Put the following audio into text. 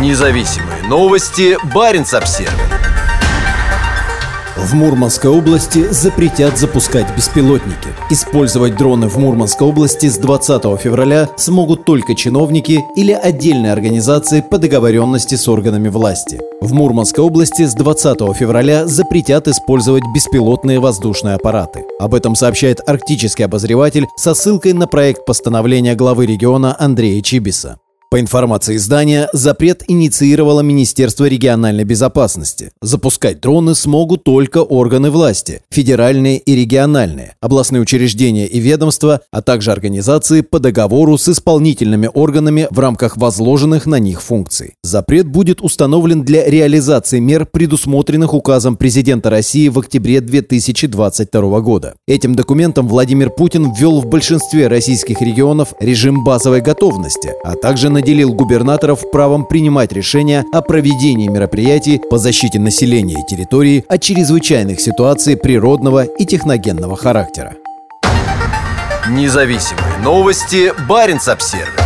Независимые новости. Барин обсерва В Мурманской области запретят запускать беспилотники. Использовать дроны в Мурманской области с 20 февраля смогут только чиновники или отдельные организации по договоренности с органами власти. В Мурманской области с 20 февраля запретят использовать беспилотные воздушные аппараты. Об этом сообщает арктический обозреватель со ссылкой на проект постановления главы региона Андрея Чибиса. По информации издания, запрет инициировало Министерство региональной безопасности. Запускать дроны смогут только органы власти, федеральные и региональные, областные учреждения и ведомства, а также организации по договору с исполнительными органами в рамках возложенных на них функций. Запрет будет установлен для реализации мер, предусмотренных указом президента России в октябре 2022 года. Этим документом Владимир Путин ввел в большинстве российских регионов режим базовой готовности, а также на наделил губернаторов правом принимать решения о проведении мероприятий по защите населения и территории от чрезвычайных ситуаций природного и техногенного характера. Независимые новости. Барин обсервис